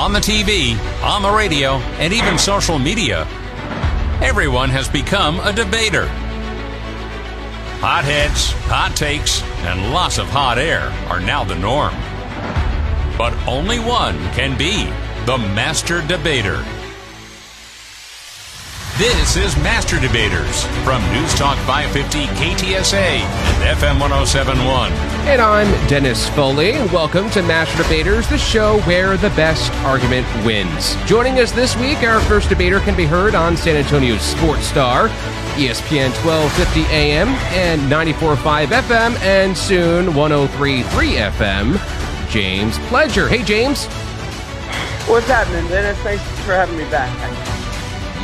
On the TV, on the radio, and even social media, everyone has become a debater. Hot heads, hot takes, and lots of hot air are now the norm. But only one can be the master debater. This is Master Debaters from News Talk 550 KTSA and FM 1071. And I'm Dennis Foley, and welcome to Master Debaters, the show where the best argument wins. Joining us this week, our first debater can be heard on San Antonio's Sports Star, ESPN 1250 AM and 94.5 FM, and soon 103.3 FM. James Pledger. Hey, James. What's happening, Dennis? Thanks for having me back.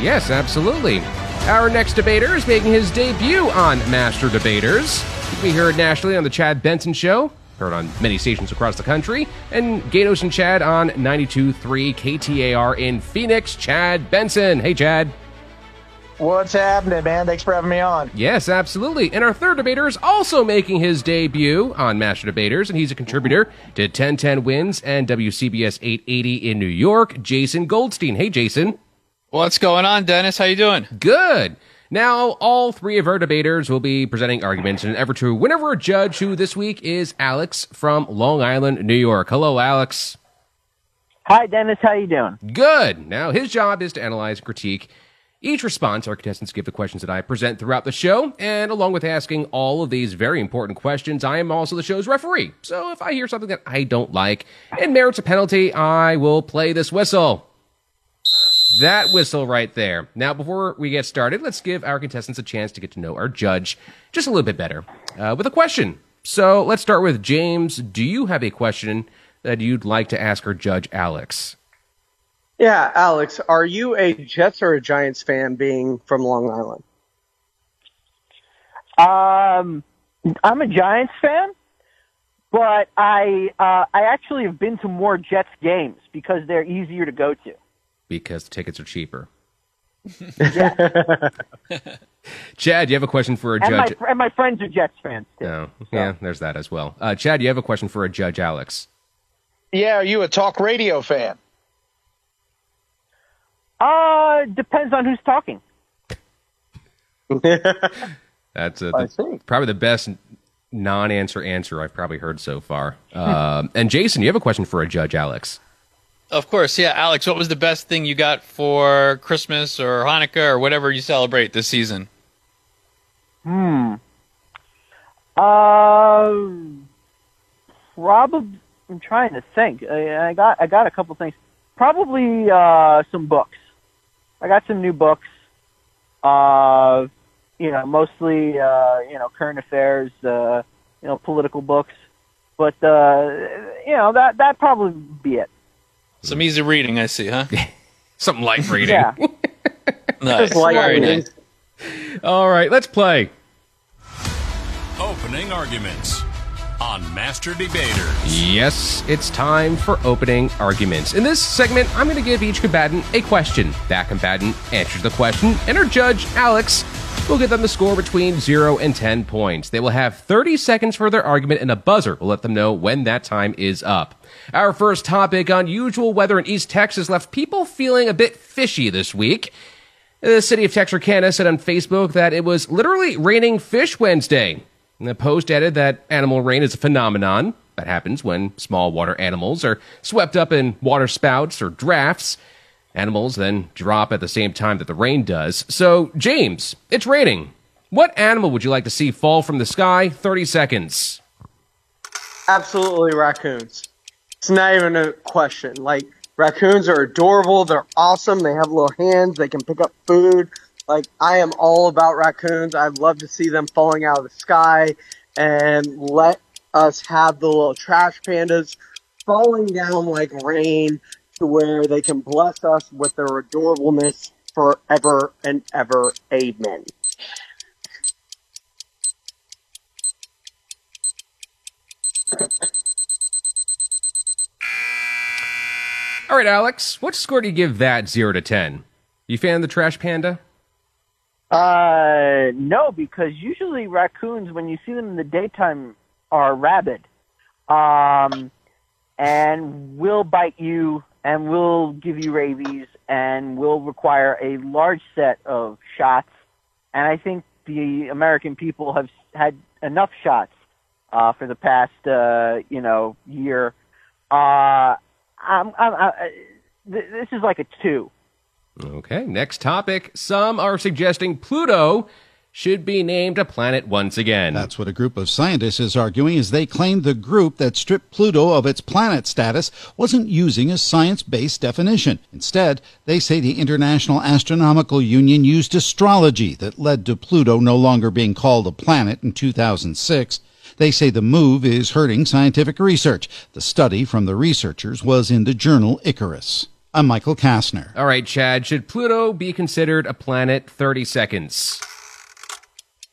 Yes, absolutely. Our next debater is making his debut on Master Debaters. He can be heard nationally on The Chad Benson Show, heard on many stations across the country, and Gaydos and Chad on 92.3 KTAR in Phoenix. Chad Benson. Hey, Chad. What's happening, man? Thanks for having me on. Yes, absolutely. And our third debater is also making his debut on Master Debaters, and he's a contributor to 1010 Wins and WCBS 880 in New York, Jason Goldstein. Hey, Jason. What's going on, Dennis? How you doing? Good. Now, all three of our debaters will be presenting arguments in an effort to win over a judge who this week is Alex from Long Island, New York. Hello, Alex. Hi, Dennis. How you doing? Good. Now, his job is to analyze and critique each response our contestants give the questions that I present throughout the show, and along with asking all of these very important questions, I am also the show's referee. So if I hear something that I don't like and merits a penalty, I will play this whistle. That whistle right there. Now, before we get started, let's give our contestants a chance to get to know our judge just a little bit better uh, with a question. So let's start with James. Do you have a question that you'd like to ask our judge, Alex? Yeah, Alex, are you a Jets or a Giants fan being from Long Island? Um, I'm a Giants fan, but I uh, I actually have been to more Jets games because they're easier to go to. Because the tickets are cheaper. Chad, you have a question for a And my, judge? and my friends are Jets fans too. Oh, yeah, there's that as well. Uh, Chad, you have a question for a judge, Alex? Yeah, are you a talk radio fan? Uh, depends on who's talking. That's uh, I the, probably the best non-answer answer I've probably heard so far. Um, and Jason, you have a question for a judge, Alex? Of course, yeah. Alex, what was the best thing you got for Christmas or Hanukkah or whatever you celebrate this season? Hmm. Uh, probably. I'm trying to think. I, I got I got a couple things. Probably uh, some books. I got some new books. Uh, you know, mostly uh, you know current affairs. Uh, you know, political books. But uh, you know that that probably be it. Some easy reading, I see, huh? Something light reading. Yeah. nice. light Very reading. nice. All right, let's play. Opening arguments on Master Debaters. Yes, it's time for opening arguments. In this segment, I'm going to give each combatant a question. That combatant answers the question, and our judge, Alex, will give them the score between 0 and 10 points. They will have 30 seconds for their argument, and a buzzer will let them know when that time is up. Our first topic unusual weather in East Texas left people feeling a bit fishy this week. The city of Texarkana said on Facebook that it was literally raining fish Wednesday. The post added that animal rain is a phenomenon that happens when small water animals are swept up in water spouts or drafts. Animals then drop at the same time that the rain does. So, James, it's raining. What animal would you like to see fall from the sky? 30 seconds. Absolutely, raccoons. It's not even a question. Like raccoons are adorable. They're awesome. They have little hands. They can pick up food. Like I am all about raccoons. I'd love to see them falling out of the sky and let us have the little trash pandas falling down like rain to where they can bless us with their adorableness forever and ever. Amen. All right, Alex, what score do you give that 0 to 10? You fan of the Trash Panda? Uh, no, because usually raccoons, when you see them in the daytime, are rabid, um, and will bite you and we'll give you rabies and we'll require a large set of shots. And I think the American people have had enough shots uh, for the past, uh, you know, year. Uh, I'm, I'm, I, this is like a two. Okay, next topic. Some are suggesting Pluto should be named a planet once again. That's what a group of scientists is arguing as they claim the group that stripped Pluto of its planet status wasn't using a science-based definition. Instead, they say the International Astronomical Union used astrology that led to Pluto no longer being called a planet in 2006. They say the move is hurting scientific research. The study from the researchers was in the journal Icarus. I'm Michael Kastner. All right, Chad, should Pluto be considered a planet? 30 seconds.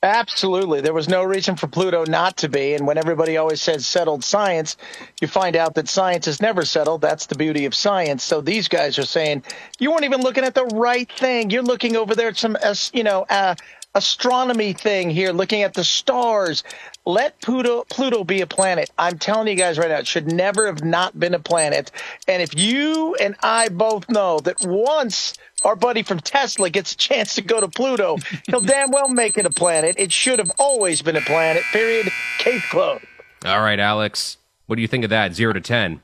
Absolutely. There was no reason for Pluto not to be. And when everybody always says settled science, you find out that science is never settled. That's the beauty of science. So these guys are saying, you weren't even looking at the right thing. You're looking over there at some, you know, uh, astronomy thing here, looking at the stars. Let Pluto Pluto be a planet. I'm telling you guys right now, it should never have not been a planet. And if you and I both know that once our buddy from Tesla gets a chance to go to Pluto, he'll damn well make it a planet. It should have always been a planet. Period. Case closed. All right, Alex. What do you think of that? Zero to ten.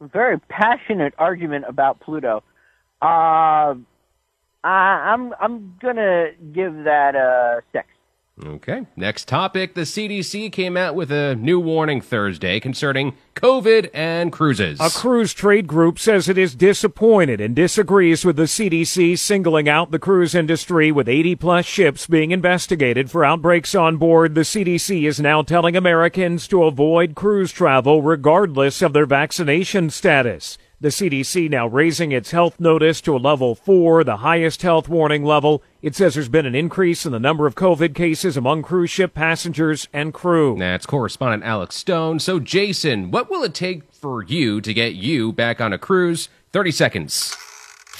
Very passionate argument about Pluto. Uh, I, I'm I'm gonna give that a six. Okay. Next topic. The CDC came out with a new warning Thursday concerning COVID and cruises. A cruise trade group says it is disappointed and disagrees with the CDC singling out the cruise industry with 80 plus ships being investigated for outbreaks on board. The CDC is now telling Americans to avoid cruise travel regardless of their vaccination status. The CDC now raising its health notice to a level four, the highest health warning level. It says there's been an increase in the number of COVID cases among cruise ship passengers and crew. That's correspondent Alex Stone. So, Jason, what will it take for you to get you back on a cruise? 30 seconds.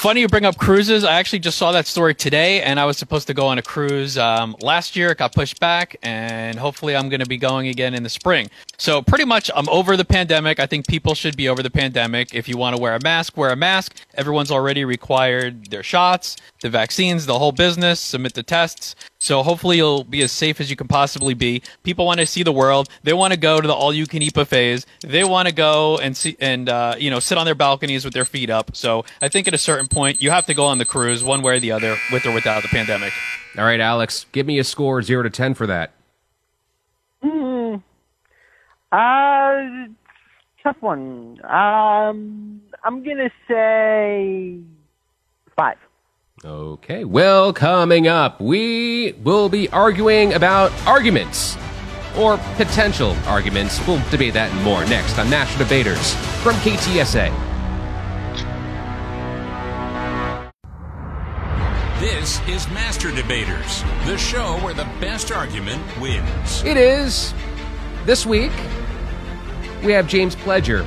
Funny you bring up cruises. I actually just saw that story today, and I was supposed to go on a cruise um, last year. It got pushed back, and hopefully, I'm going to be going again in the spring. So, pretty much, I'm over the pandemic. I think people should be over the pandemic. If you want to wear a mask, wear a mask. Everyone's already required their shots, the vaccines, the whole business, submit the tests. So hopefully you'll be as safe as you can possibly be. People want to see the world. They want to go to the all-you-can-eat buffets. They want to go and see and uh, you know sit on their balconies with their feet up. So I think at a certain point you have to go on the cruise, one way or the other, with or without the pandemic. All right, Alex, give me a score zero to ten for that. Hmm. Uh, tough one. Um, I'm gonna say five. Okay, well, coming up, we will be arguing about arguments or potential arguments. We'll debate that and more next on National Debaters from KTSA. This is Master Debaters, the show where the best argument wins. It is. This week, we have James Pledger,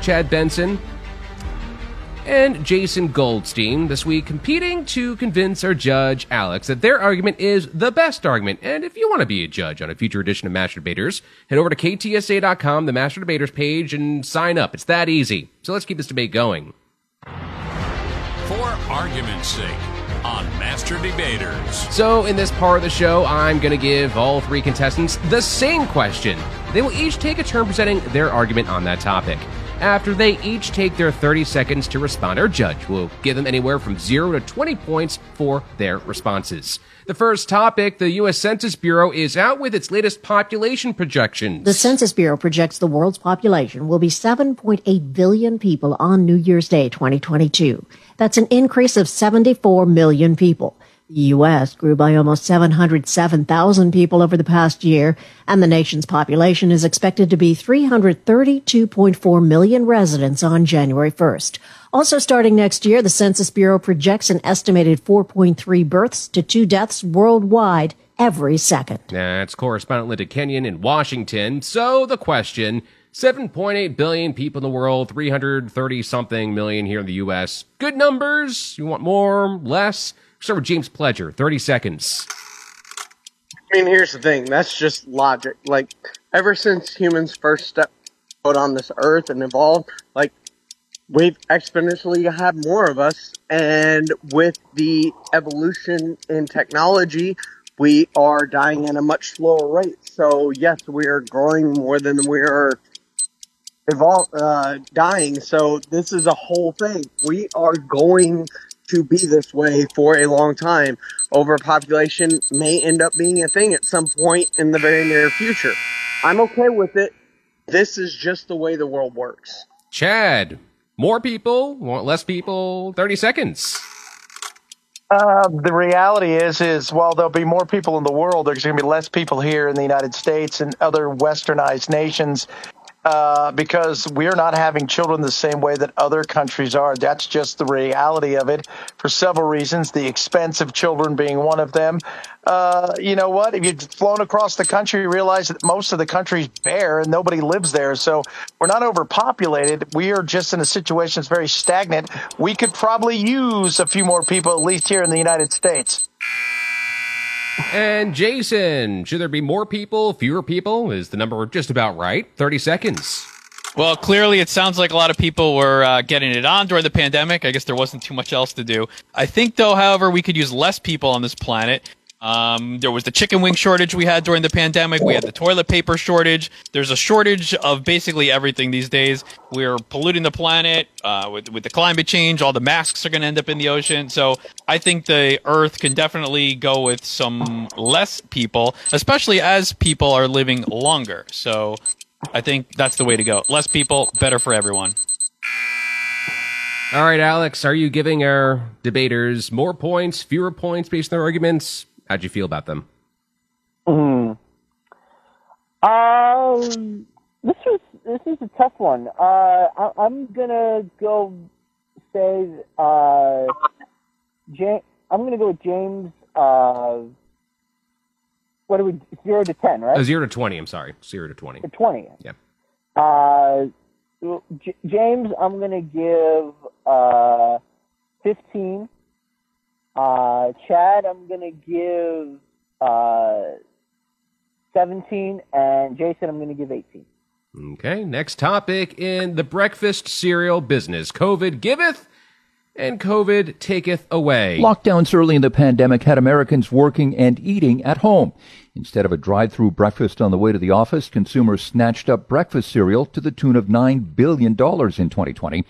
Chad Benson, and Jason Goldstein this week competing to convince our judge, Alex, that their argument is the best argument. And if you want to be a judge on a future edition of Master Debaters, head over to ktsa.com, the Master Debaters page, and sign up. It's that easy. So let's keep this debate going. For argument's sake, on Master Debaters. So, in this part of the show, I'm going to give all three contestants the same question. They will each take a turn presenting their argument on that topic. After they each take their 30 seconds to respond, our judge will give them anywhere from 0 to 20 points for their responses. The first topic, the U.S. Census Bureau is out with its latest population projections. The Census Bureau projects the world's population will be 7.8 billion people on New Year's Day 2022. That's an increase of 74 million people. The U.S. grew by almost 707,000 people over the past year, and the nation's population is expected to be 332.4 million residents on January 1st. Also starting next year, the Census Bureau projects an estimated 4.3 births to two deaths worldwide every second. That's correspondent Linda Kenyon in Washington. So the question 7.8 billion people in the world, 330 something million here in the U.S. Good numbers? You want more? Less? Start with James Pledger, 30 seconds. I mean, here's the thing. That's just logic. Like, ever since humans first stepped foot on this earth and evolved, like, we've exponentially had more of us. And with the evolution in technology, we are dying at a much slower rate. So yes, we are growing more than we are evol- uh, dying. So this is a whole thing. We are going to be this way for a long time. Overpopulation may end up being a thing at some point in the very near future. I'm okay with it. This is just the way the world works. Chad, more people, want less people, 30 seconds. Uh, the reality is, is while there'll be more people in the world, there's going to be less people here in the United States and other westernized nations uh, because we're not having children the same way that other countries are. That's just the reality of it for several reasons. The expense of children being one of them. Uh, you know what? If you've flown across the country, you realize that most of the country's bare and nobody lives there. So we're not overpopulated. We are just in a situation that's very stagnant. We could probably use a few more people, at least here in the United States. And Jason, should there be more people, fewer people? Is the number just about right? 30 seconds. Well, clearly, it sounds like a lot of people were uh, getting it on during the pandemic. I guess there wasn't too much else to do. I think, though, however, we could use less people on this planet. Um, there was the chicken wing shortage we had during the pandemic. We had the toilet paper shortage. There's a shortage of basically everything these days. We're polluting the planet uh, with with the climate change. All the masks are going to end up in the ocean. So I think the Earth can definitely go with some less people, especially as people are living longer. So I think that's the way to go. Less people, better for everyone. All right, Alex, are you giving our debaters more points, fewer points based on their arguments? How'd you feel about them? Hmm. Um, this was this is a tough one. Uh, I, I'm gonna go say uh, James. I'm gonna go with James. Uh, what are we? Zero to ten, right? Uh, zero to 20, I'm sorry. Zero to 20. To twenty. Yeah. Uh, J- James, I'm gonna give uh, fifteen. Uh, Chad, I'm gonna give uh, seventeen, and Jason, I'm gonna give eighteen. Okay, next topic in the breakfast cereal business. COVID giveth and COVID taketh away. Lockdowns early in the pandemic had Americans working and eating at home. Instead of a drive-through breakfast on the way to the office, consumers snatched up breakfast cereal to the tune of $9 billion in 2020.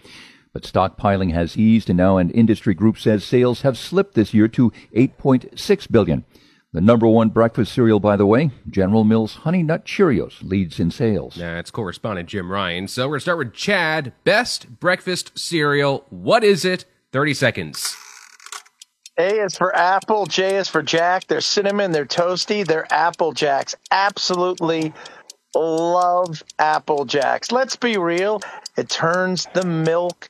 But stockpiling has eased and now an industry group says sales have slipped this year to 8.6 billion. The number one breakfast cereal, by the way, General Mills Honey Nut Cheerios leads in sales. That's correspondent Jim Ryan. So we're going to start with Chad. Best breakfast cereal. What is it? 30 seconds. A is for apple, J is for Jack. They're cinnamon, they're toasty, they're apple jacks. Absolutely love apple jacks. Let's be real, it turns the milk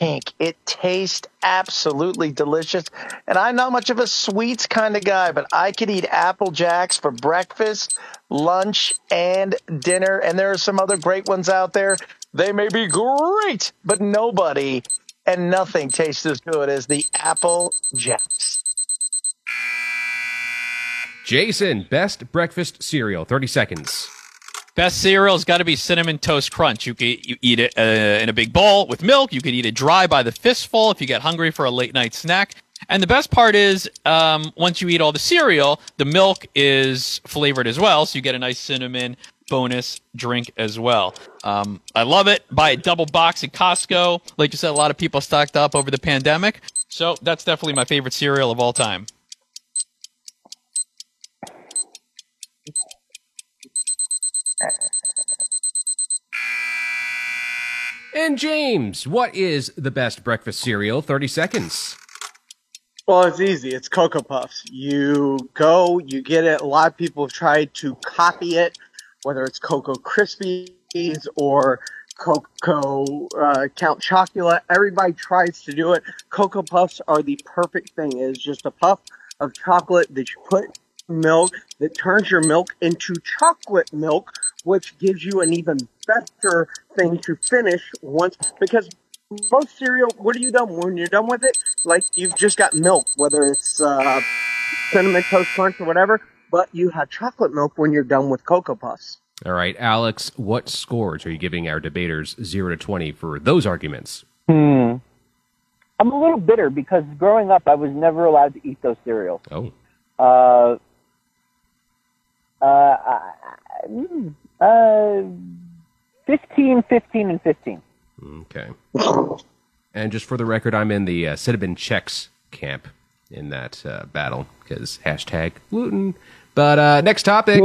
It tastes absolutely delicious. And I'm not much of a sweets kind of guy, but I could eat apple jacks for breakfast, lunch, and dinner. And there are some other great ones out there. They may be great, but nobody and nothing tastes as good as the apple jacks. Jason, best breakfast cereal. 30 seconds. Best cereal's got to be cinnamon toast crunch. You can you eat it uh, in a big bowl with milk. You can eat it dry by the fistful if you get hungry for a late night snack. And the best part is, um, once you eat all the cereal, the milk is flavored as well, so you get a nice cinnamon bonus drink as well. Um, I love it. Buy a double box at Costco. Like you said, a lot of people stocked up over the pandemic, so that's definitely my favorite cereal of all time. And James, what is the best breakfast cereal? 30 seconds. Well, it's easy. It's Cocoa Puffs. You go, you get it. A lot of people have tried to copy it, whether it's Cocoa Krispies or Cocoa uh, Count Chocula. Everybody tries to do it. Cocoa Puffs are the perfect thing. It is just a puff of chocolate that you put milk that turns your milk into chocolate milk, which gives you an even better thing to finish once because most cereal, what are you done when you're done with it? Like you've just got milk, whether it's uh, cinnamon toast crunch or whatever, but you have chocolate milk when you're done with Cocoa Puffs. All right, Alex, what scores are you giving our debaters 0 to 20 for those arguments? Hmm. I'm a little bitter because growing up, I was never allowed to eat those cereals. Oh. Uh, uh, uh, 15, 15, and 15. Okay. And just for the record, I'm in the uh, cinnamon Chex camp in that uh, battle because hashtag gluten. But uh, next topic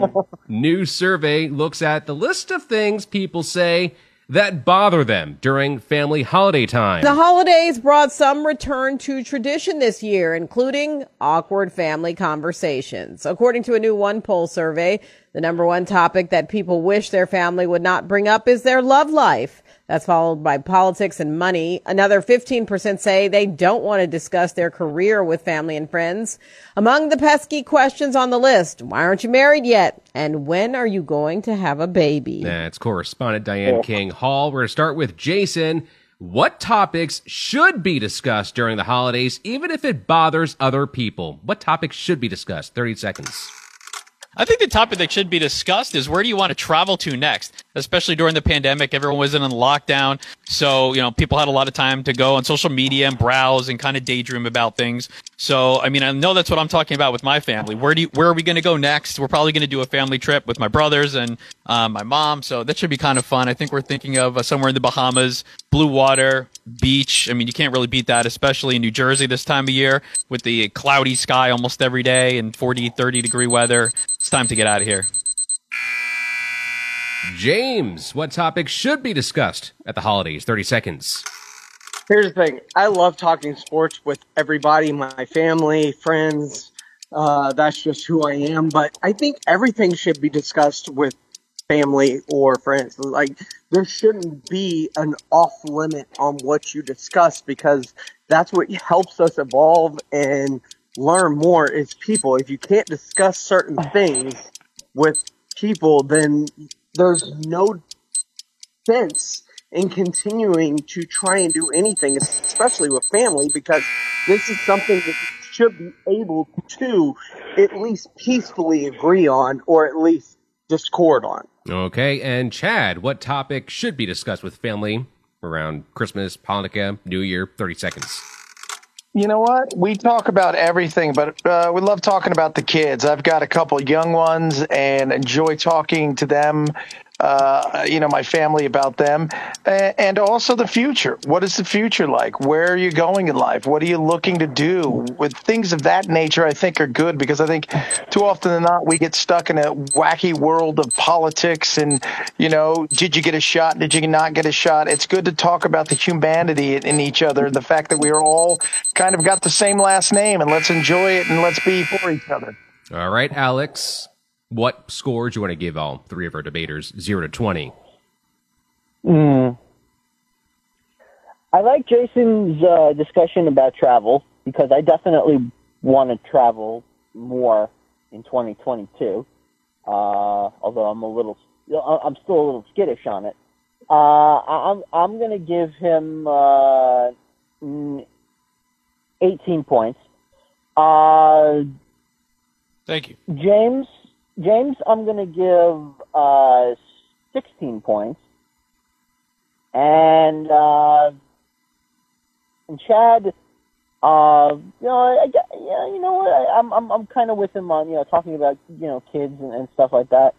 new survey looks at the list of things people say that bother them during family holiday time. The holidays brought some return to tradition this year, including awkward family conversations. According to a new OnePoll survey, the number one topic that people wish their family would not bring up is their love life. That's followed by politics and money. Another 15% say they don't want to discuss their career with family and friends. Among the pesky questions on the list, why aren't you married yet? And when are you going to have a baby? That's correspondent Diane King Hall. We're going to start with Jason. What topics should be discussed during the holidays, even if it bothers other people? What topics should be discussed? 30 seconds. I think the topic that should be discussed is where do you want to travel to next? Especially during the pandemic, everyone was in lockdown. So, you know, people had a lot of time to go on social media and browse and kind of daydream about things. So, I mean, I know that's what I'm talking about with my family. Where do you, where are we going to go next? We're probably going to do a family trip with my brothers and uh, my mom. So that should be kind of fun. I think we're thinking of uh, somewhere in the Bahamas, blue water, beach. I mean, you can't really beat that, especially in New Jersey this time of year with the cloudy sky almost every day and 40, 30 degree weather. It's time to get out of here. James, what topics should be discussed at the holidays? 30 seconds. Here's the thing. I love talking sports with everybody, my family, friends. Uh, that's just who I am. But I think everything should be discussed with family or friends. Like there shouldn't be an off limit on what you discuss because that's what helps us evolve and learn more as people. If you can't discuss certain things with people, then there's no sense in continuing to try and do anything, especially with family, because this is something that should be able to at least peacefully agree on or at least discord on. Okay, and Chad, what topic should be discussed with family around Christmas, Hanukkah, New Year? 30 seconds. You know what? We talk about everything, but uh, we love talking about the kids. I've got a couple young ones and enjoy talking to them uh, you know, my family about them, and also the future. What is the future like? Where are you going in life? What are you looking to do? With things of that nature, I think are good because I think too often than not we get stuck in a wacky world of politics and you know, did you get a shot? Did you not get a shot? It's good to talk about the humanity in each other, the fact that we are all kind of got the same last name, and let's enjoy it and let's be for each other. All right, Alex. What scores do you want to give all three of our debaters, zero to twenty? Mm. I like Jason's uh, discussion about travel because I definitely want to travel more in 2022. Uh, although I'm a little, I'm still a little skittish on it. Uh, I'm I'm gonna give him uh, 18 points. Uh, Thank you, James. James, I'm going to give uh, 16 points. And, uh, and Chad, uh, you know, I, yeah, you know what? I, I'm I'm I'm kind of with him on you know talking about you know kids and, and stuff like that.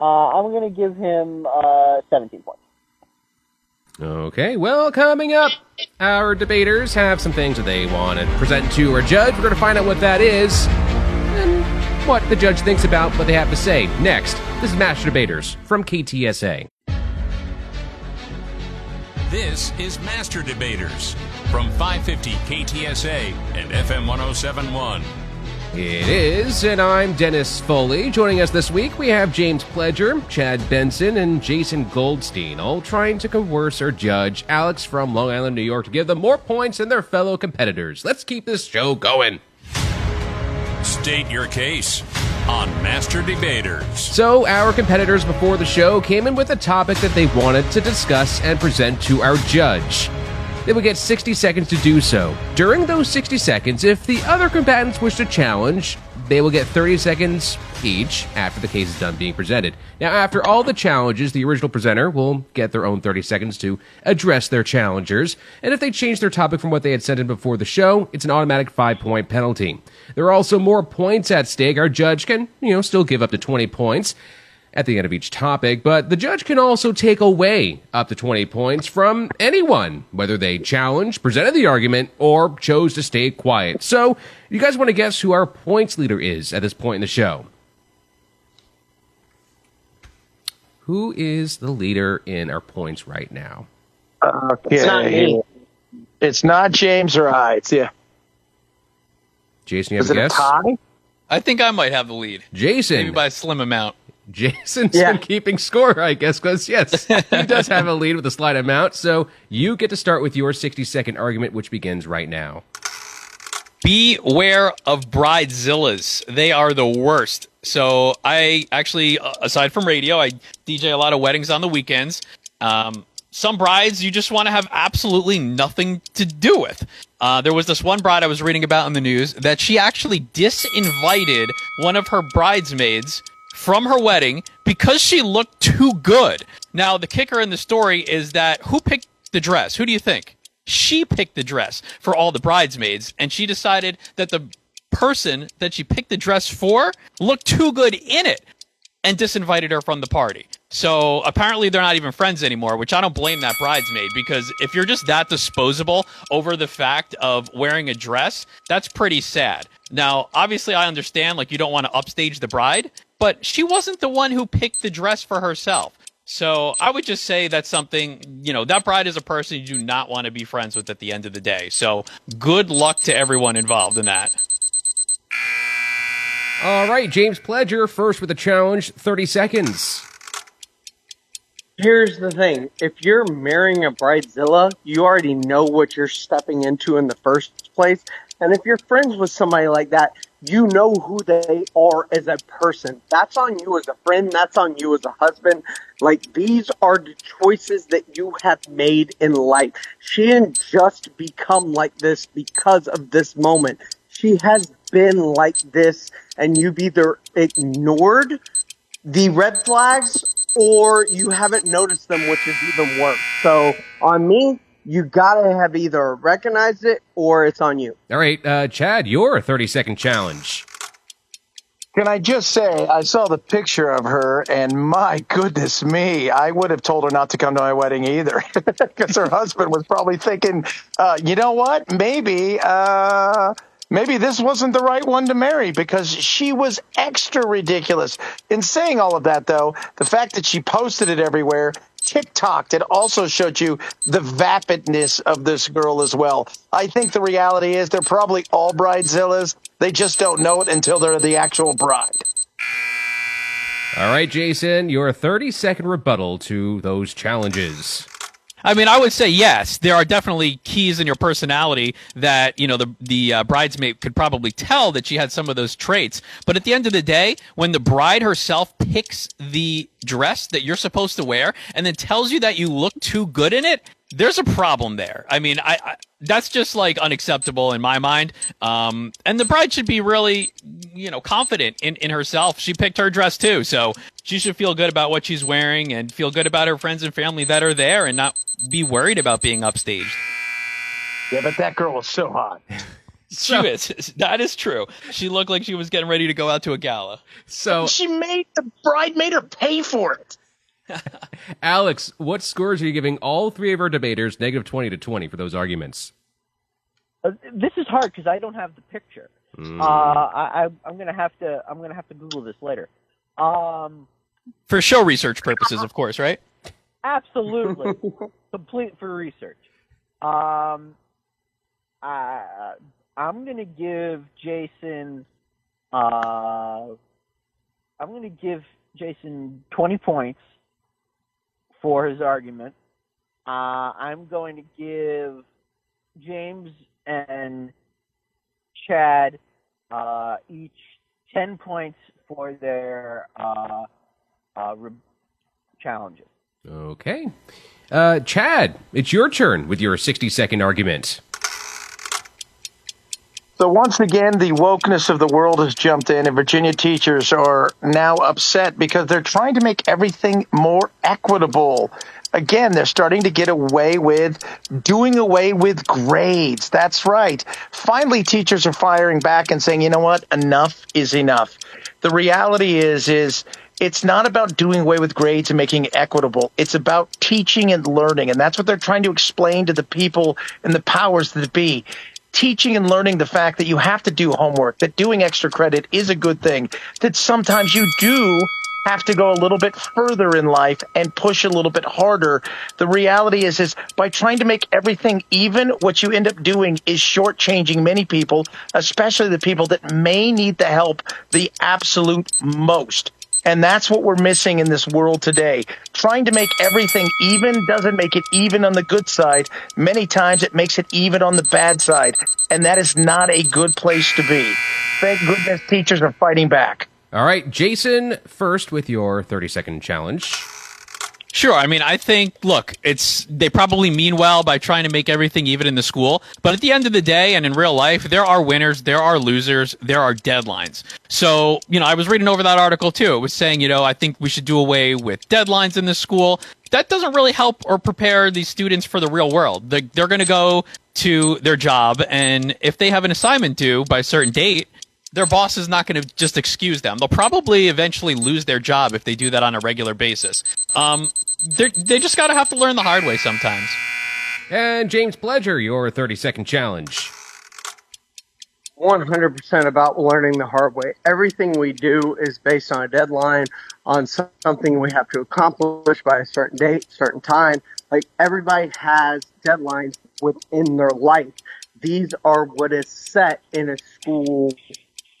Uh, I'm going to give him uh, 17 points. Okay, well, coming up, our debaters have some things that they want to present to our judge. We're going to find out what that is what the judge thinks about what they have to say. Next, this is Master Debaters from KTSA. This is Master Debaters from 550 KTSA and FM 1071. It is, and I'm Dennis Foley. Joining us this week, we have James Pledger, Chad Benson, and Jason Goldstein, all trying to coerce our judge, Alex from Long Island, New York, to give them more points than their fellow competitors. Let's keep this show going. State your case on Master Debaters. So, our competitors before the show came in with a topic that they wanted to discuss and present to our judge. They would get 60 seconds to do so. During those 60 seconds, if the other combatants wish to challenge, they will get 30 seconds each after the case is done being presented. Now, after all the challenges, the original presenter will get their own 30 seconds to address their challengers. And if they change their topic from what they had sent in before the show, it's an automatic five point penalty. There are also more points at stake. Our judge can, you know, still give up to 20 points at the end of each topic, but the judge can also take away up to 20 points from anyone, whether they challenged, presented the argument, or chose to stay quiet. So, you guys want to guess who our points leader is at this point in the show? Who is the leader in our points right now? Okay. It's not me. It's not James or I. It's yeah. Jason, you have Is a it a guess? tie? I think I might have the lead. Jason. Maybe by a slim amount. Jason's Yeah. been keeping score, I guess, because yes, he does have a lead with a slight amount. So you get to start with your 60 second argument, which begins right now. Beware of bridezillas. They are the worst. So I actually, uh, aside from radio, I DJ a lot of weddings on the weekends. Um, some brides you just want to have absolutely nothing to do with. Uh, there was this one bride I was reading about in the news that she actually disinvited one of her bridesmaids from her wedding because she looked too good. Now, the kicker in the story is that who picked the dress? Who do you think? She picked the dress for all the bridesmaids, and she decided that the person that she picked the dress for looked too good in it and disinvited her from the party. So apparently they're not even friends anymore, which I don't blame that bridesmaid because if you're just that disposable over the fact of wearing a dress, that's pretty sad. Now, obviously I understand like you don't want to upstage the bride, but she wasn't the one who picked the dress for herself. So I would just say that's something, you know, that bride is a person you do not want to be friends with at the end of the day. So good luck to everyone involved in that. All right, James Pledger, first with a challenge, 30 seconds. Here's the thing. If you're marrying a bridezilla, you already know what you're stepping into in the first place. And if you're friends with somebody like that, you know who they are as a person. That's on you as a friend. That's on you as a husband. Like these are the choices that you have made in life. She didn't just become like this because of this moment. She has been like this and you've either ignored the red flags or you haven't noticed them, which is even worse. So on me, you gotta have either recognized it or it's on you. All right, uh, Chad, your 30 second challenge. Can I just say, I saw the picture of her, and my goodness me, I would have told her not to come to my wedding either, because her husband was probably thinking, uh, you know what, maybe, uh, maybe this wasn't the right one to marry, because she was extra ridiculous. In saying all of that, though, the fact that she posted it everywhere. TikTok that also showed you the vapidness of this girl as well. I think the reality is they're probably all bridezillas. They just don't know it until they're the actual bride. All right, Jason, your 30 second rebuttal to those challenges. I mean, I would say yes. There are definitely keys in your personality that you know the the uh, bridesmaid could probably tell that she had some of those traits. But at the end of the day, when the bride herself picks the dress that you're supposed to wear and then tells you that you look too good in it, there's a problem there. I mean, I, I that's just like unacceptable in my mind. Um, and the bride should be really, you know, confident in, in herself. She picked her dress too, so she should feel good about what she's wearing and feel good about her friends and family that are there and not be worried about being upstaged. Yeah, but that girl was so hot. She is. That is true. She looked like she was getting ready to go out to a gala. So she made the bride made her pay for it. Alex, what scores are you giving all three of our debaters negative 20 to 20 for those arguments? Uh, this is hard because I don't have the picture. Mm. Uh, I, I, I'm gonna have to. I'm gonna have to Google this later. Um, For show research purposes, of course, right? absolutely. complete for research. Um, I, I'm going to give Jason. Uh, I'm going to give Jason 20 points for his argument. Uh, I'm going to give James and Chad uh, each 10 points for their uh, uh, re- challenges. Okay. Uh, Chad, it's your turn with your 60 second argument. So once again, the wokeness of the world has jumped in, and Virginia teachers are now upset because they're trying to make everything more equitable. Again, they're starting to get away with doing away with grades. That's right. Finally, teachers are firing back and saying, you know what? Enough is enough. The reality is, is it's not about doing away with grades and making it equitable. It's about teaching and learning. And that's what they're trying to explain to the people and the powers that be teaching and learning the fact that you have to do homework, that doing extra credit is a good thing, that sometimes you do have to go a little bit further in life and push a little bit harder. The reality is, is by trying to make everything even, what you end up doing is shortchanging many people, especially the people that may need the help the absolute most. And that's what we're missing in this world today. Trying to make everything even doesn't make it even on the good side. Many times it makes it even on the bad side. And that is not a good place to be. Thank goodness teachers are fighting back. All right, Jason, first with your 30 second challenge. Sure. I mean, I think, look, it's, they probably mean well by trying to make everything even in the school. But at the end of the day and in real life, there are winners, there are losers, there are deadlines. So, you know, I was reading over that article too. It was saying, you know, I think we should do away with deadlines in the school. That doesn't really help or prepare these students for the real world. They're, going to go to their job and if they have an assignment due by a certain date, their boss is not going to just excuse them. They'll probably eventually lose their job if they do that on a regular basis. Um, they just got to have to learn the hard way sometimes. And James Pledger, your 30 second challenge. 100% about learning the hard way. Everything we do is based on a deadline, on something we have to accomplish by a certain date, certain time. Like everybody has deadlines within their life. These are what is set in a school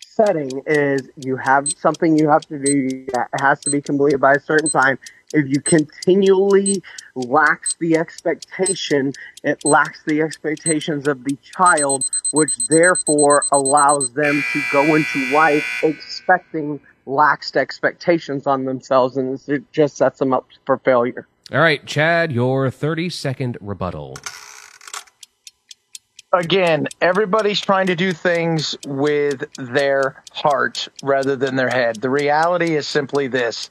setting is you have something you have to do. that has to be completed by a certain time if you continually lacks the expectation, it lacks the expectations of the child, which therefore allows them to go into life expecting laxed expectations on themselves, and it just sets them up for failure. All right, Chad, your 30 second rebuttal. Again, everybody's trying to do things with their heart rather than their head. The reality is simply this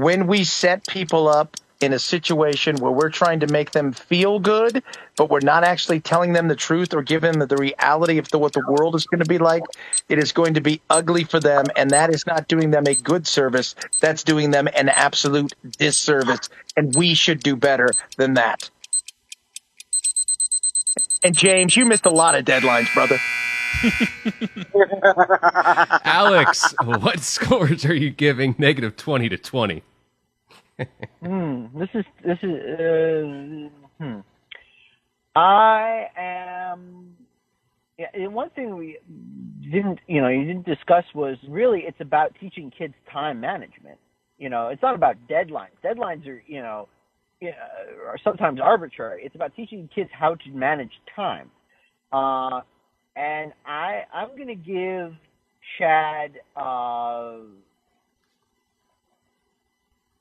when we set people up in a situation where we're trying to make them feel good, but we're not actually telling them the truth or giving them the reality of the, what the world is going to be like, it is going to be ugly for them. And that is not doing them a good service. That's doing them an absolute disservice. And we should do better than that. And James, you missed a lot of deadlines, brother. Alex, what scores are you giving negative 20 to 20? hmm, this is, this is, uh, hmm. I am, yeah, and one thing we didn't, you know, you didn't discuss was really it's about teaching kids time management. You know, it's not about deadlines. Deadlines are, you know, are sometimes arbitrary. It's about teaching kids how to manage time. Uh, and I I'm gonna give Chad uh,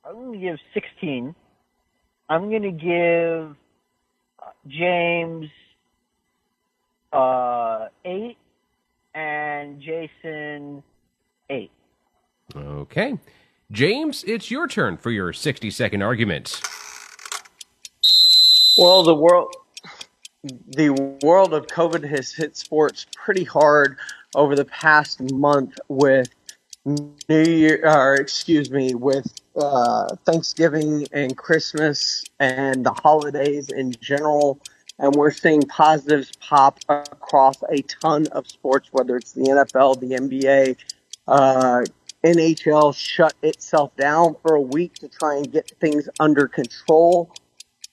I'm gonna give 16. I'm gonna give uh, James uh, eight and Jason eight. Okay. James, it's your turn for your 60 second argument. Well, the world the world of COVID has hit sports pretty hard over the past month with New Year, or excuse me, with uh, Thanksgiving and Christmas and the holidays in general. And we're seeing positives pop across a ton of sports, whether it's the NFL, the NBA, uh, NHL shut itself down for a week to try and get things under control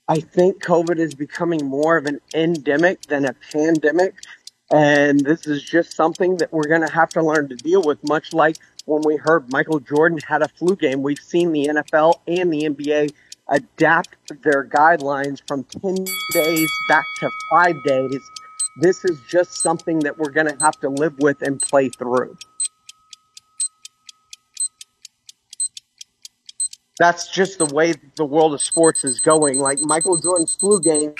I think COVID is becoming more of an endemic than a pandemic. And this is just something that we're going to have to learn to deal with, much like when we heard Michael Jordan had a flu game. We've seen the NFL and the NBA adapt their guidelines from 10 days back to five days. This is just something that we're going to have to live with and play through. That's just the way the world of sports is going. Like Michael Jordan's flu game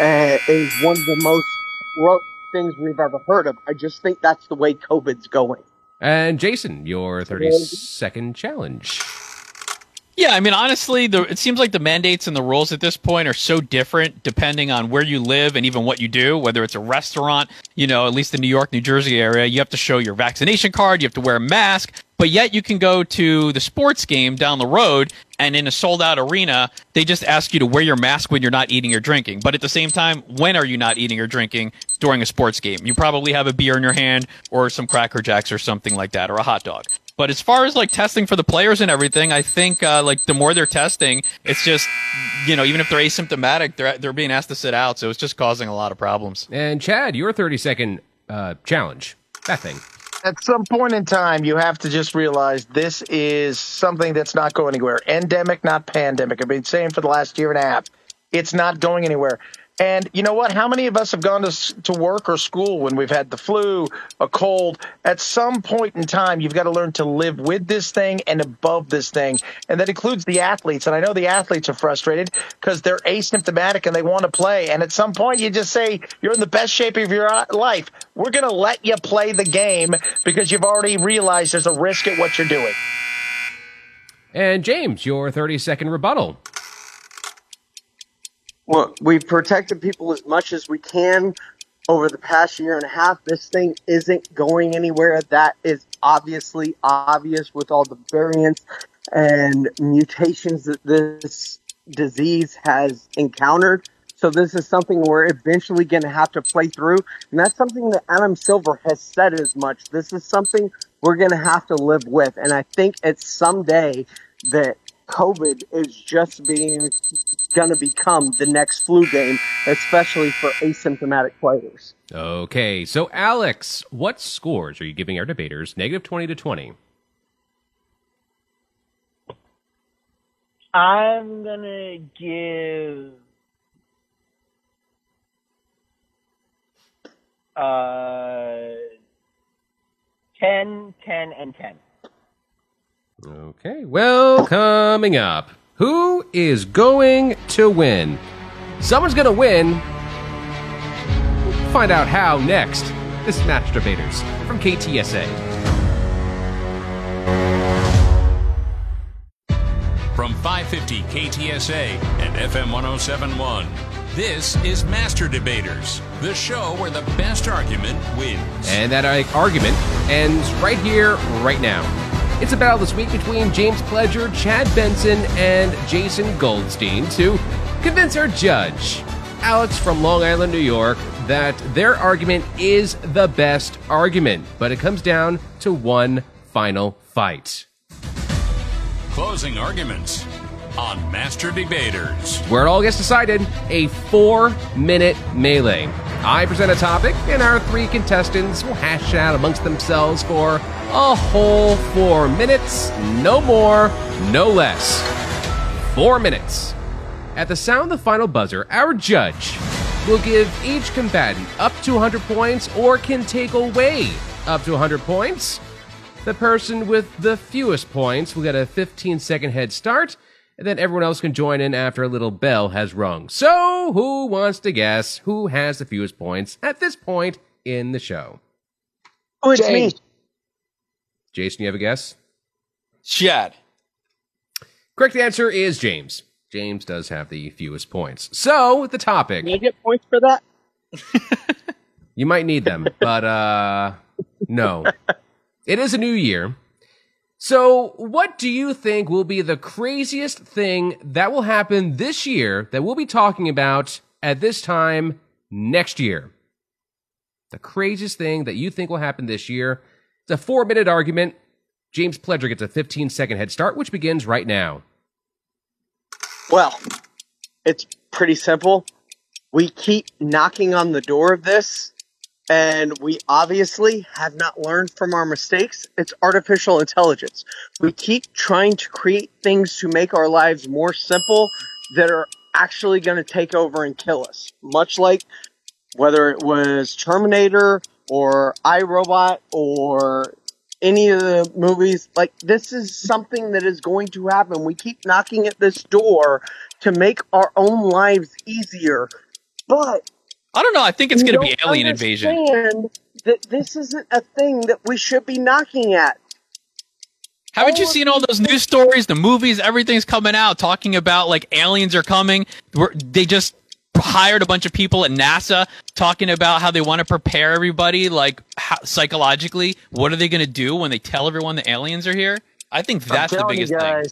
uh, is one of the most rough things we've ever heard of. I just think that's the way COVID's going. And Jason, your 30 second challenge. Yeah, I mean, honestly, the, it seems like the mandates and the rules at this point are so different depending on where you live and even what you do. Whether it's a restaurant, you know, at least the New York, New Jersey area, you have to show your vaccination card, you have to wear a mask, but yet you can go to the sports game down the road and in a sold out arena, they just ask you to wear your mask when you're not eating or drinking. But at the same time, when are you not eating or drinking during a sports game? You probably have a beer in your hand or some Cracker Jacks or something like that or a hot dog. But as far as like testing for the players and everything, I think uh, like the more they're testing, it's just you know even if they're asymptomatic, they're they're being asked to sit out, so it's just causing a lot of problems. And Chad, your thirty second uh, challenge, that thing. At some point in time, you have to just realize this is something that's not going anywhere. Endemic, not pandemic. I've been saying for the last year and a half, it's not going anywhere. And you know what? How many of us have gone to, to work or school when we've had the flu, a cold? At some point in time, you've got to learn to live with this thing and above this thing. And that includes the athletes. And I know the athletes are frustrated because they're asymptomatic and they want to play. And at some point, you just say, you're in the best shape of your uh, life. We're going to let you play the game because you've already realized there's a risk at what you're doing. And James, your 30 second rebuttal. Well, we've protected people as much as we can over the past year and a half. This thing isn't going anywhere. That is obviously obvious with all the variants and mutations that this disease has encountered. So this is something we're eventually going to have to play through. And that's something that Adam Silver has said as much. This is something we're going to have to live with. And I think it's someday that COVID is just being going to become the next flu game, especially for asymptomatic players. Okay, so Alex, what scores are you giving our debaters? Negative 20 to 20. I'm going to give uh 10, 10, and 10. Okay, well, coming up, who is going to win? Someone's going to win. Find out how next. This is Master Debaters from KTSA. From 550 KTSA and FM 1071. This is Master Debaters, the show where the best argument wins. And that argument ends right here, right now. It's a battle this week between James Pledger, Chad Benson, and Jason Goldstein to convince our judge, Alex from Long Island, New York, that their argument is the best argument. But it comes down to one final fight. Closing arguments on Master Debaters. Where it all gets decided a four minute melee. I present a topic, and our three contestants will hash it out amongst themselves for a whole four minutes, no more, no less. Four minutes. At the sound of the final buzzer, our judge will give each combatant up to 100 points or can take away up to 100 points. The person with the fewest points will get a 15 second head start, and then everyone else can join in after a little bell has rung. So, who wants to guess who has the fewest points at this point in the show? Oh, it's me. Jason, you have a guess? Chad. Correct answer is James. James does have the fewest points. So, the topic. Can I get points for that? you might need them, but uh no. It is a new year. So, what do you think will be the craziest thing that will happen this year that we'll be talking about at this time next year? The craziest thing that you think will happen this year it's a four minute argument. James Pledger gets a 15 second head start, which begins right now. Well, it's pretty simple. We keep knocking on the door of this, and we obviously have not learned from our mistakes. It's artificial intelligence. We keep trying to create things to make our lives more simple that are actually going to take over and kill us. Much like whether it was Terminator or I, Robot or any of the movies. Like this is something that is going to happen. We keep knocking at this door to make our own lives easier, but I don't know. I think it's going to be alien invasion. That this isn't a thing that we should be knocking at. Haven't you seen all those news stories, the movies, everything's coming out talking about like aliens are coming. We're, they just hired a bunch of people at NASA talking about how they want to prepare everybody, like how, psychologically. What are they going to do when they tell everyone the aliens are here? I think that's the biggest thing.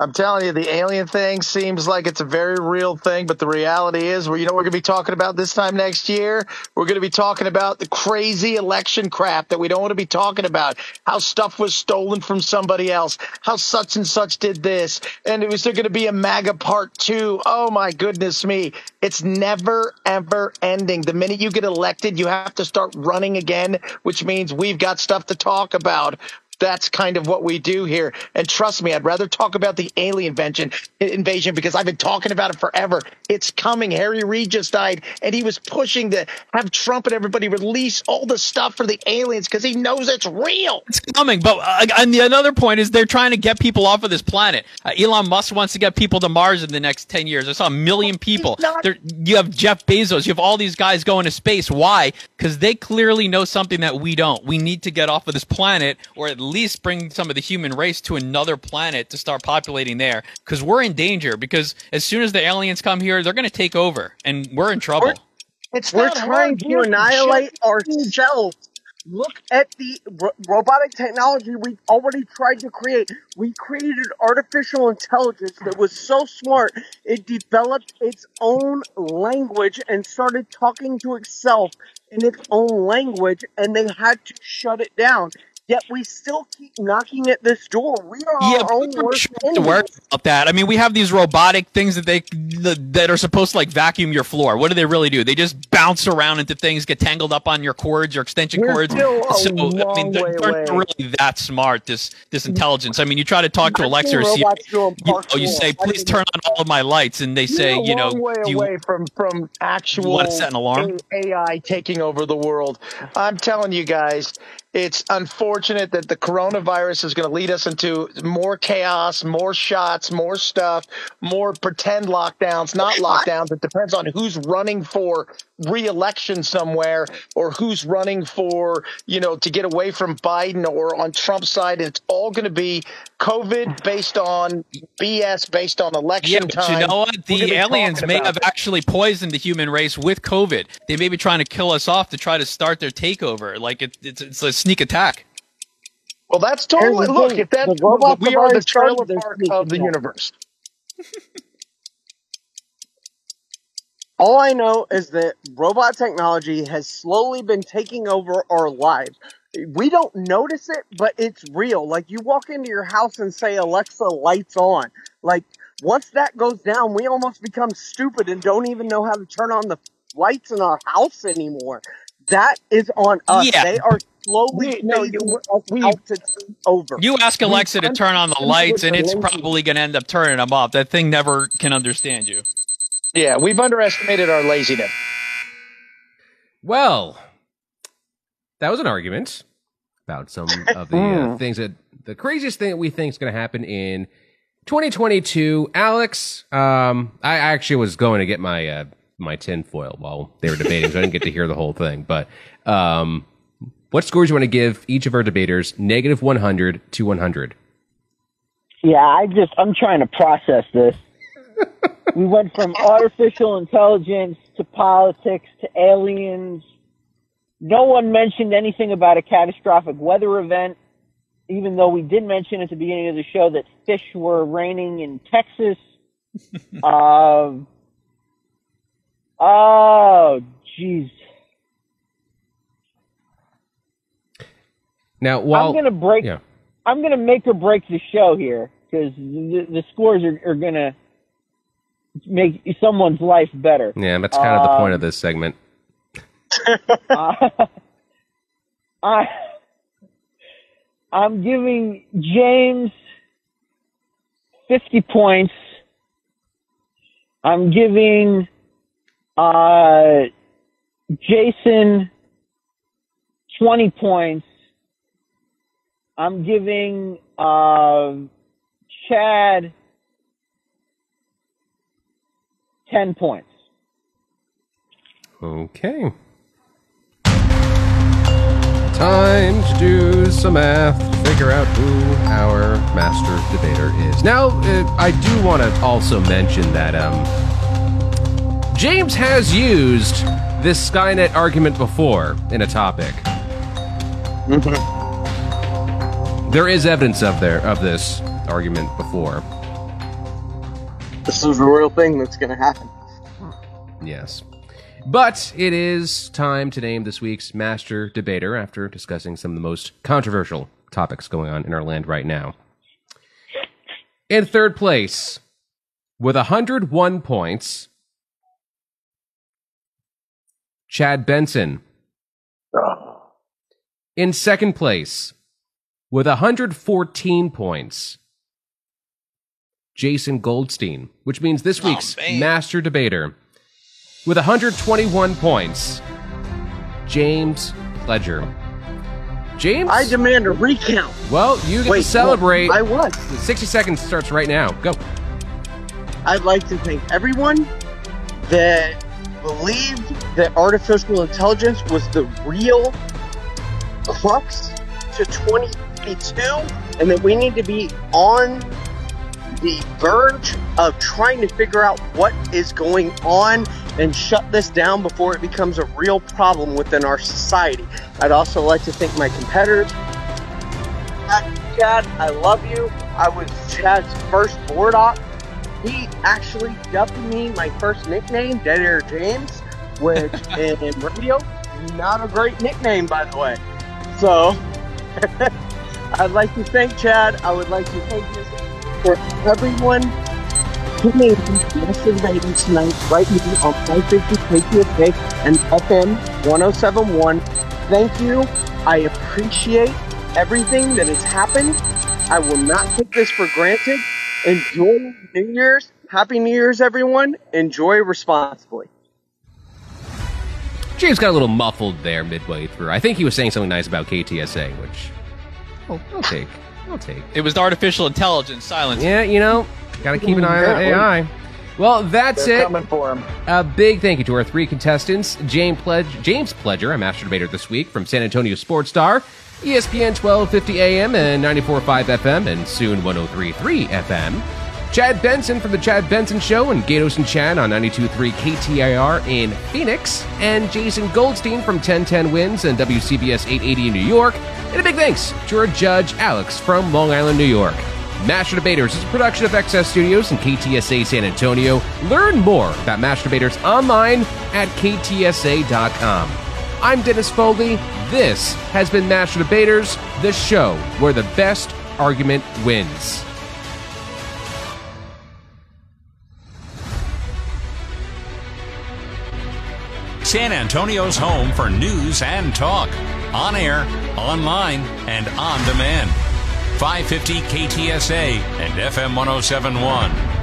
I'm telling you, the alien thing seems like it's a very real thing, but the reality is, you know, we're going to be talking about this time next year. We're going to be talking about the crazy election crap that we don't want to be talking about. How stuff was stolen from somebody else. How such and such did this, and it was there going to be a MAGA part two. Oh my goodness me! It's never ever ending. The minute you get elected, you have to start running again, which means we've got stuff to talk about that's kind of what we do here. And trust me, I'd rather talk about the alien invention, invasion because I've been talking about it forever. It's coming. Harry Reid just died, and he was pushing to have Trump and everybody release all the stuff for the aliens because he knows it's real. It's coming. But uh, and the another point is they're trying to get people off of this planet. Uh, Elon Musk wants to get people to Mars in the next ten years. I saw a million people. you have Jeff Bezos. You have all these guys going to space. Why? Because they clearly know something that we don't. We need to get off of this planet, or at least bring some of the human race to another planet to start populating there because we're in danger because as soon as the aliens come here they're going to take over and we're in trouble. We're, it's we're trying to annihilate ourselves. Look at the ro- robotic technology we've already tried to create. We created artificial intelligence that was so smart it developed its own language and started talking to itself in its own language and they had to shut it down Yet we still keep knocking at this door. We are yeah, our own worst to worry about that. I mean, we have these robotic things that they that are supposed to like vacuum your floor. What do they really do? They just bounce around into things, get tangled up on your cords, your extension We're cords. so I mean, they're, they're not really that smart. This this intelligence. I mean, you try to talk to Alexa or see, you, you, you say, "Please turn on all of my lights," and they say, you know, way do you away from from actual to set an alarm? AI taking over the world. I'm telling you guys, it's unfortunate that the coronavirus is going to lead us into more chaos, more shots, more stuff, more pretend lockdowns, not lockdowns. It depends on who's running for re-election somewhere or who's running for, you know, to get away from Biden or on Trump's side. It's all going to be COVID based on BS based on election yeah, time. you know what? The aliens may have actually poisoned the human race with COVID. They may be trying to kill us off to try to start their takeover. Like it, it's, it's a sneak attack. Well, that's totally look. If that we are the trailer park of the universe. All I know is that robot technology has slowly been taking over our lives. We don't notice it, but it's real. Like you walk into your house and say, Alexa, lights on. Like once that goes down, we almost become stupid and don't even know how to turn on the lights in our house anymore. That is on us. Yeah. They are slowly no, phasing us out to take over. You ask Alexa to turn on the lights, and it's probably going to end up turning them off. That thing never can understand you. Yeah, we've underestimated our laziness. Well, that was an argument about some of the uh, things that the craziest thing that we think is going to happen in 2022. Alex, um, I actually was going to get my uh, my tinfoil while they were debating, so I didn't get to hear the whole thing. But um, what scores you want to give each of our debaters? Negative 100 to 100. Yeah, I just I'm trying to process this. we went from artificial intelligence to politics to aliens. No one mentioned anything about a catastrophic weather event, even though we did mention at the beginning of the show that fish were raining in Texas. um, oh, jeez. Now, while I'm gonna break, yeah. I'm gonna make or break the show here because the, the scores are, are gonna make someone's life better. Yeah, that's kind of the point Um, of this segment. uh, I I'm giving James 50 points. I'm giving uh, Jason 20 points. I'm giving uh, Chad 10 points. Okay. Time to do some math to figure out who our master debater is. Now, uh, I do want to also mention that um, James has used this Skynet argument before in a topic. There is evidence of there of this argument before. This is a real thing that's going to happen. Yes. But it is time to name this week's master debater after discussing some of the most controversial topics going on in our land right now. In third place, with 101 points, Chad Benson. In second place, with 114 points, Jason Goldstein, which means this oh, week's master debater with 121 points, James Pledger. James? I demand a recount. Well, you get Wait, to celebrate. I won. 60 seconds starts right now. Go. I'd like to thank everyone that believed that artificial intelligence was the real crux to 2022 and that we need to be on the verge of trying to figure out what is going on and shut this down before it becomes a real problem within our society. I'd also like to thank my competitors. Chad, I love you. I was Chad's first board op. He actually dubbed me my first nickname, Dead Air James, which in radio, not a great nickname, by the way. So, I'd like to thank Chad. I would like to thank you for everyone who made Master Debating tonight, right here on 550 KTSA and FM 1071. Thank you. I appreciate everything that has happened. I will not take this for granted. Enjoy New Year's. Happy New Year's, everyone. Enjoy responsibly. James got a little muffled there midway through. I think he was saying something nice about KTSA, which oh, I'll take. I'll take. It was the artificial intelligence silence. Yeah, you know, gotta keep an eye on mm, that AI. Well, that's They're it. coming for him. A big thank you to our three contestants James Pledge, James Pledger, a master debater this week from San Antonio Sports Star, ESPN 1250 AM and 94.5 FM, and soon 103.3 FM. Chad Benson from the Chad Benson Show and Gaydos and Chad on 92.3 KTAR in Phoenix, and Jason Goldstein from 1010 Wins and WCBS 880 in New York. And a big thanks to our judge Alex from Long Island, New York. Master Debaters is a production of XS Studios and KTSA San Antonio. Learn more about Master Debaters online at ktsa.com. I'm Dennis Foley. This has been Master Debaters, the show where the best argument wins. San Antonio's home for news and talk. On air, online, and on demand. 550 KTSA and FM 1071.